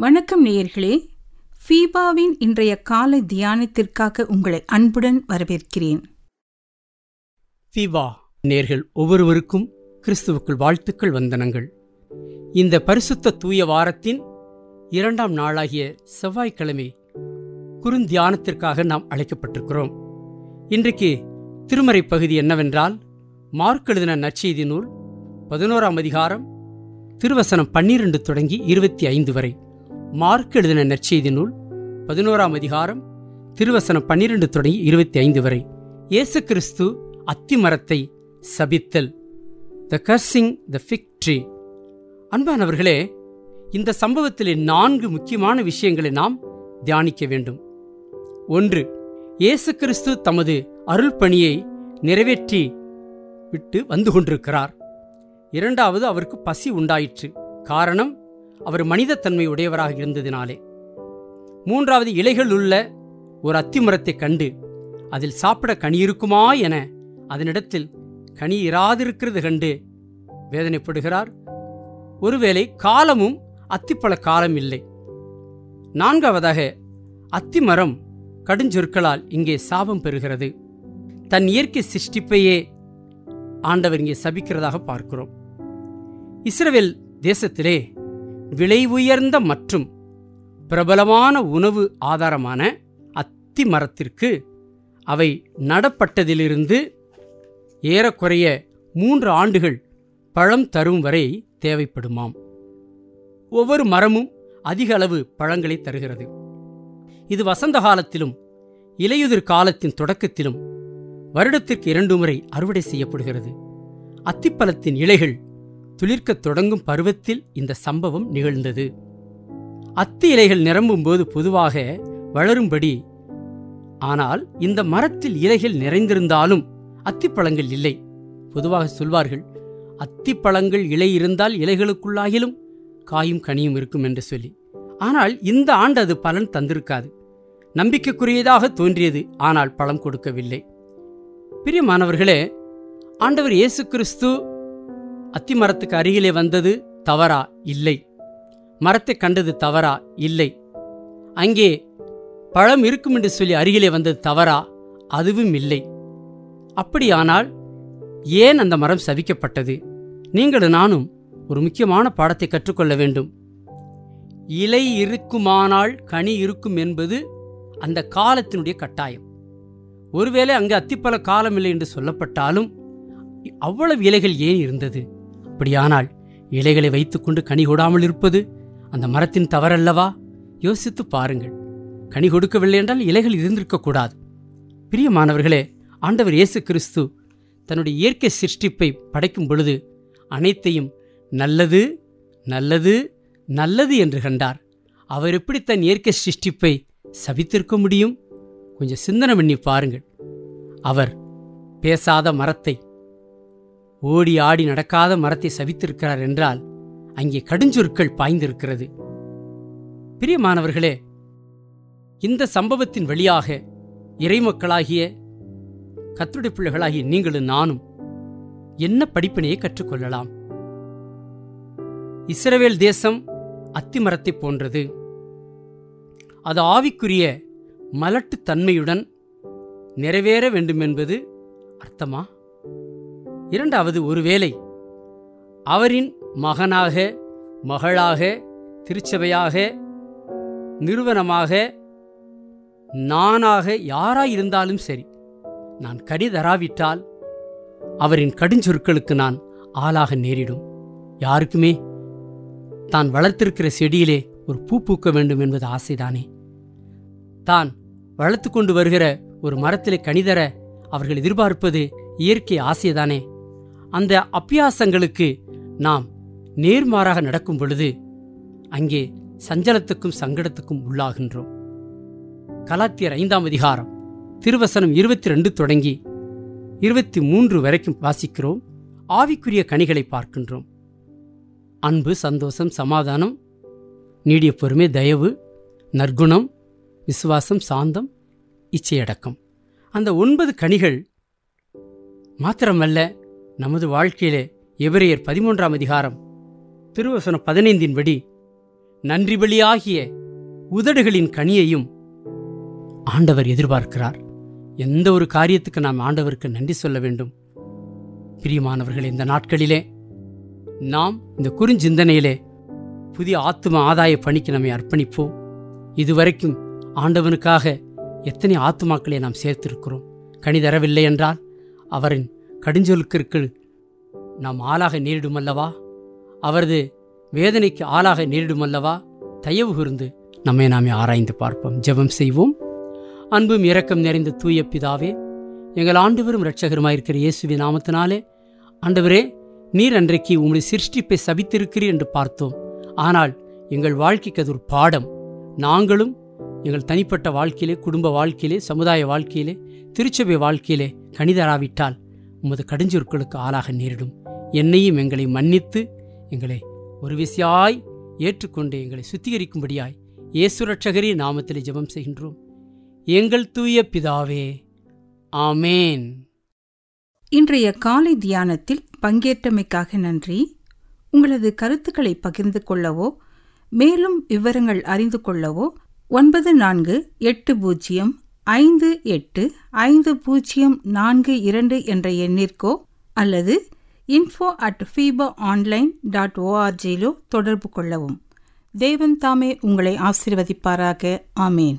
வணக்கம் நேயர்களே. ஃபீபாவின் இன்றைய காலை தியானத்திற்காக உங்களை அன்புடன் வரவேற்கிறேன். ஃபீபா நேர்கள் ஒவ்வொருவருக்கும் கிறிஸ்துவுக்குள் வாழ்த்துக்கள் வந்தனங்கள். இந்த பரிசுத்த தூய வாரத்தின் இரண்டாம் நாளாகிய செவ்வாய்க்கிழமை குறுந்தியானத்திற்காக நாம் அழைக்கப்பட்டிருக்கிறோம். இன்றைக்கு திருமறை பகுதி என்னவென்றால் மார்க் எழுதின நற்செய்தி நூல் பதினோராம் அதிகாரம் திருவசனம் பன்னிரண்டு தொடங்கி இருபத்தி ஐந்து வரை. மார்க் எழுதின நற்செய்தி நூல் பதினோராம் அதிகாரம் திருவசனம் பன்னிரண்டு தொடங்கி இருபத்தி ஐந்து வரை. இயேசு கிறிஸ்து அத்திமரத்தை சபித்தல். த கர்சிங் த ஃபிக் ட்ரீ அன்பானவர்களே இந்த சம்பவத்திலே நான்கு முக்கியமான விஷயங்களை நாம் தியானிக்க வேண்டும். ஒன்று இயேசு கிறிஸ்து தமது அருள் பணியை நிறைவேற்றி விட்டு வந்து கொண்டிருக்கிறார். இரண்டாவது அவருக்கு பசி உண்டாயிற்று. காரணம் அவர் மனிதத்தன்மை உடையவராக இருந்ததினாலே. மூன்றாவது இலைகள் உள்ள ஒரு அத்திமரத்தைக் கண்டு அதில் சாப்பிட கனி இருக்குமா என அதனிடத்தில் கனி இராதிருக்கிறது கண்டு வேதனைப்படுகிறார். ஒருவேளை காலமும் அத்திப்பழ காலம் இல்லை. நான்காவதாக அத்திமரம் கடுஞ்சொற்களால் இங்கே சாபம் பெறுகிறது. தன் இயற்கை சிருஷ்டிப்பையே ஆண்டவர் இங்கே சபிக்கிறதாக பார்க்கிறோம். இஸ்ரவேல் தேசத்திலே விலை உயர்ந்த மற்றும் பிரபலமான உணவு ஆதாரமான அத்தி மரத்திற்கு அவை நடப்பட்டதிலிருந்து ஏறக்குறைய மூன்று ஆண்டுகள் பழம் தரும் வரை தேவைப்படுமாம். ஒவ்வொரு மரமும் அதிக அளவு பழங்களை தருகிறது. இது வசந்த காலத்திலும் இலையுதிர் காலத்தின் தொடக்கத்திலும் வருடத்திற்கு இரண்டு முறை அறுவடை செய்யப்படுகிறது. அத்திப்பழத்தின் இலைகள் துளிர்க்கத் தொடங்கும் பருவத்தில் இந்த சம்பவம் நிகழ்ந்தது. அத்தி இலைகள் நிரம்பும் போது பொதுவாக வளரும்படி. ஆனால் இந்த மரத்தில் இலைகள் நிறைந்திருந்தாலும் அத்திப்பழங்கள் இல்லை. பொதுவாக சொல்வார்கள் அத்திப்பழங்கள் இலை இருந்தால் இலைகளுக்குள்ளாகிலும் காயும் கனியும் இருக்கும் என்று சொல்லி. ஆனால் இந்த ஆண்டு அது பலன் தந்திருக்காது. நம்பிக்கைக்குரியதாக தோன்றியது ஆனால் பழம் கொடுக்கவில்லை. பிரியமானவர்களே ஆண்டவர் இயேசு கிறிஸ்து அத்தி மரத்துக்கு அருகிலே வந்தது தவறா? இல்லை. மரத்தை கண்டது தவறா? இல்லை. அங்கே பழம் இருக்கும் என்று சொல்லி அருகிலே வந்தது தவறா? அதுவும் இல்லை. அப்படியானால் ஏன் அந்த மரம் சவிக்கப்பட்டது? நீங்களும் நானும் ஒரு முக்கியமான பாடத்தை கற்றுக்கொள்ள வேண்டும். இலை இருக்குமானால் கனி இருக்கும் என்பது அந்த காலத்தினுடைய கட்டாயம். ஒருவேளை அங்கு அத்திப்பழ காலம் இல்லை என்று சொல்லப்பட்டாலும் அவ்வளவு இலைகள் ஏன் இருந்தது? அப்படியானால் இலைகளை வைத்துக்கொண்டு கனி கொடாமல் இருப்பது அந்த மரத்தின் தவறல்லவா? யோசித்து பாருங்கள். கனி கொடுக்கவில்லை என்றால் இலைகள் இருந்திருக்கக்கூடாது பிரியமானவர்களே ஆண்டவர் இயேசு கிறிஸ்து தன்னுடைய இயற்கை சிருஷ்டிப்பை படைக்கும் பொழுது அனைத்தையும் நல்லது நல்லது நல்லது என்று கண்டார். அவர் எப்படி தன் இயற்கை சிருஷ்டிப்பை சபித்திருக்க முடியும்? கொஞ்சம் சிந்தனை பண்ணி பாருங்கள். அவர் பேசாத மரத்தை ஓடி ஆடி நடக்காத மரத்தை சவித்திருக்கிறார் என்றால் அங்கே கடுஞ்சொற்கள் பாய்ந்திருக்கிறது. பிரியமானவர்களே இந்த சம்பவத்தின் வழியாக இறைமக்களாகிய கத்துடைய பிள்ளைகளாகிய நீங்களும் நானும் என்ன படிப்பினையை கற்றுக்கொள்ளலாம்? இஸ்ரவேல் தேசம் அத்திமரத்தை போன்றது. அது ஆவிக்குரிய மலட்டுத்தன்மையுடன் நிறைவேற நிறைவேற வேண்டுமென்பது அர்த்தமா? இரண்டாவது ஒருவேளை அவரின் மகனாக மகளாக திருச்சபையாக நிறுவனமாக நானாக யாராயிருந்தாலும் சரி நான் கனி தராவிட்டால் அவரின் கடுஞ்சொற்களுக்கு நான் ஆளாக நேரிடும். யாருக்குமே தான் வளர்த்திருக்கிற செடியிலே ஒரு பூ பூக்க வேண்டும் என்பது ஆசைதானே. தான் வளர்த்து கொண்டு வருகிற ஒரு மரத்திலே கனிதர அவர்கள் எதிர்பார்ப்பது இயற்கை ஆசைதானே. அந்த அப்பியாசங்களுக்கு நாம் நேர்மாறாக நடக்கும் பொழுது அங்கே சஞ்சலத்துக்கும் சங்கடத்துக்கும் உள்ளாகின்றோம். கலாத்தியர் ஐந்தாம் அதிகாரம் திருவசனம் இருபத்தி ரெண்டு தொடங்கி இருபத்தி மூன்று வரைக்கும் வாசிக்கிறோம். ஆவிக்குரிய கனிகளை பார்க்கின்றோம். அன்பு சந்தோஷம் சமாதானம் நீடிய பொறுமை தயவு நற்குணம் விசுவாசம் சாந்தம் இச்சையடக்கம். அந்த ஒன்பது கனிகள் மாத்திரமல்ல நமது வாழ்க்கையிலே எபிரேயர் பதிமூன்றாம் அதிகாரம் திருவசனம் பதினைந்தின்படி நன்றி பலியாகிய உதடுகளின் கனியையும் ஆண்டவர் எதிர்பார்க்கிறார். எந்த ஒரு காரியத்துக்கு நாம் ஆண்டவருக்கு நன்றி சொல்ல வேண்டும்? பிரியமானவர்கள் இந்த நாட்களிலே நாம் இந்த குறுஞ்சிந்தனையிலே புதிய ஆத்தும ஆதாய பணிக்கு நம்மை அர்ப்பணிப்போம். இதுவரைக்கும் ஆண்டவனுக்காக எத்தனை ஆத்துமாக்களை நாம் சேர்த்திருக்கிறோம்? கனிதரவில்லை என்றால் அவரின் கடுஞ்சொலுக்கிற்கு நாம் ஆளாக நேரிடுமல்லவா? அவரது வேதனைக்கு ஆளாக நேரிடுமல்லவா? தயவு கூர்ந்து நம்மை நாமே ஆராய்ந்து பார்ப்போம். ஜெபம் செய்வோம். அன்பும் இரக்கம் நிறைந்த தூய பிதாவே எங்கள் ஆண்டுவரும் இரட்சகருமாயிருக்கிற இயேசுவி நாமத்தினாலே ஆண்டவரே நீர் அன்றைக்கு உம்முடைய சிருஷ்டிப்பை சபித்திருக்கிறீர் என்று பார்த்தோம். ஆனால் எங்கள் வாழ்க்கைக்கு அது ஒரு பாடம். நாங்களும் எங்கள் தனிப்பட்ட வாழ்க்கையிலே குடும்ப வாழ்க்கையிலே சமுதாய வாழ்க்கையிலே திருச்சபை வாழ்க்கையிலே கணிதராவிட்டால் உமது கடுஞ்சொற்களுக்கு ஆளாக நேரிடும். என்னையும் எங்களை மன்னித்து எங்களை ஒரு விசையாய் ஏற்றுக்கொண்டு எங்களை சுத்திகரிக்கும்படியாய் இயேசு நாமத்தில் ஜெபம் செய்கின்றோம். எங்கள் தூய பிதாவே ஆமேன். இன்றைய காலை தியானத்தில் பங்கேற்றமைக்காக நன்றி. உங்களது கருத்துக்களை பகிர்ந்து கொள்ளவோ மேலும் விவரங்கள் அறிந்து கொள்ளவோ ஒன்பது நான்கு எட்டு பூஜ்ஜியம் ஐந்து எட்டு ஐந்து பூஜ்ஜியம் நான்கு இரண்டு என்ற எண்ணிற்கோ அல்லது info at FIFA online dot ஓஆர்ஜியிலோ தொடர்பு கொள்ளவும். தேவன் தாமே உங்களை ஆசீர்வதிப்பாராக. ஆமேன்.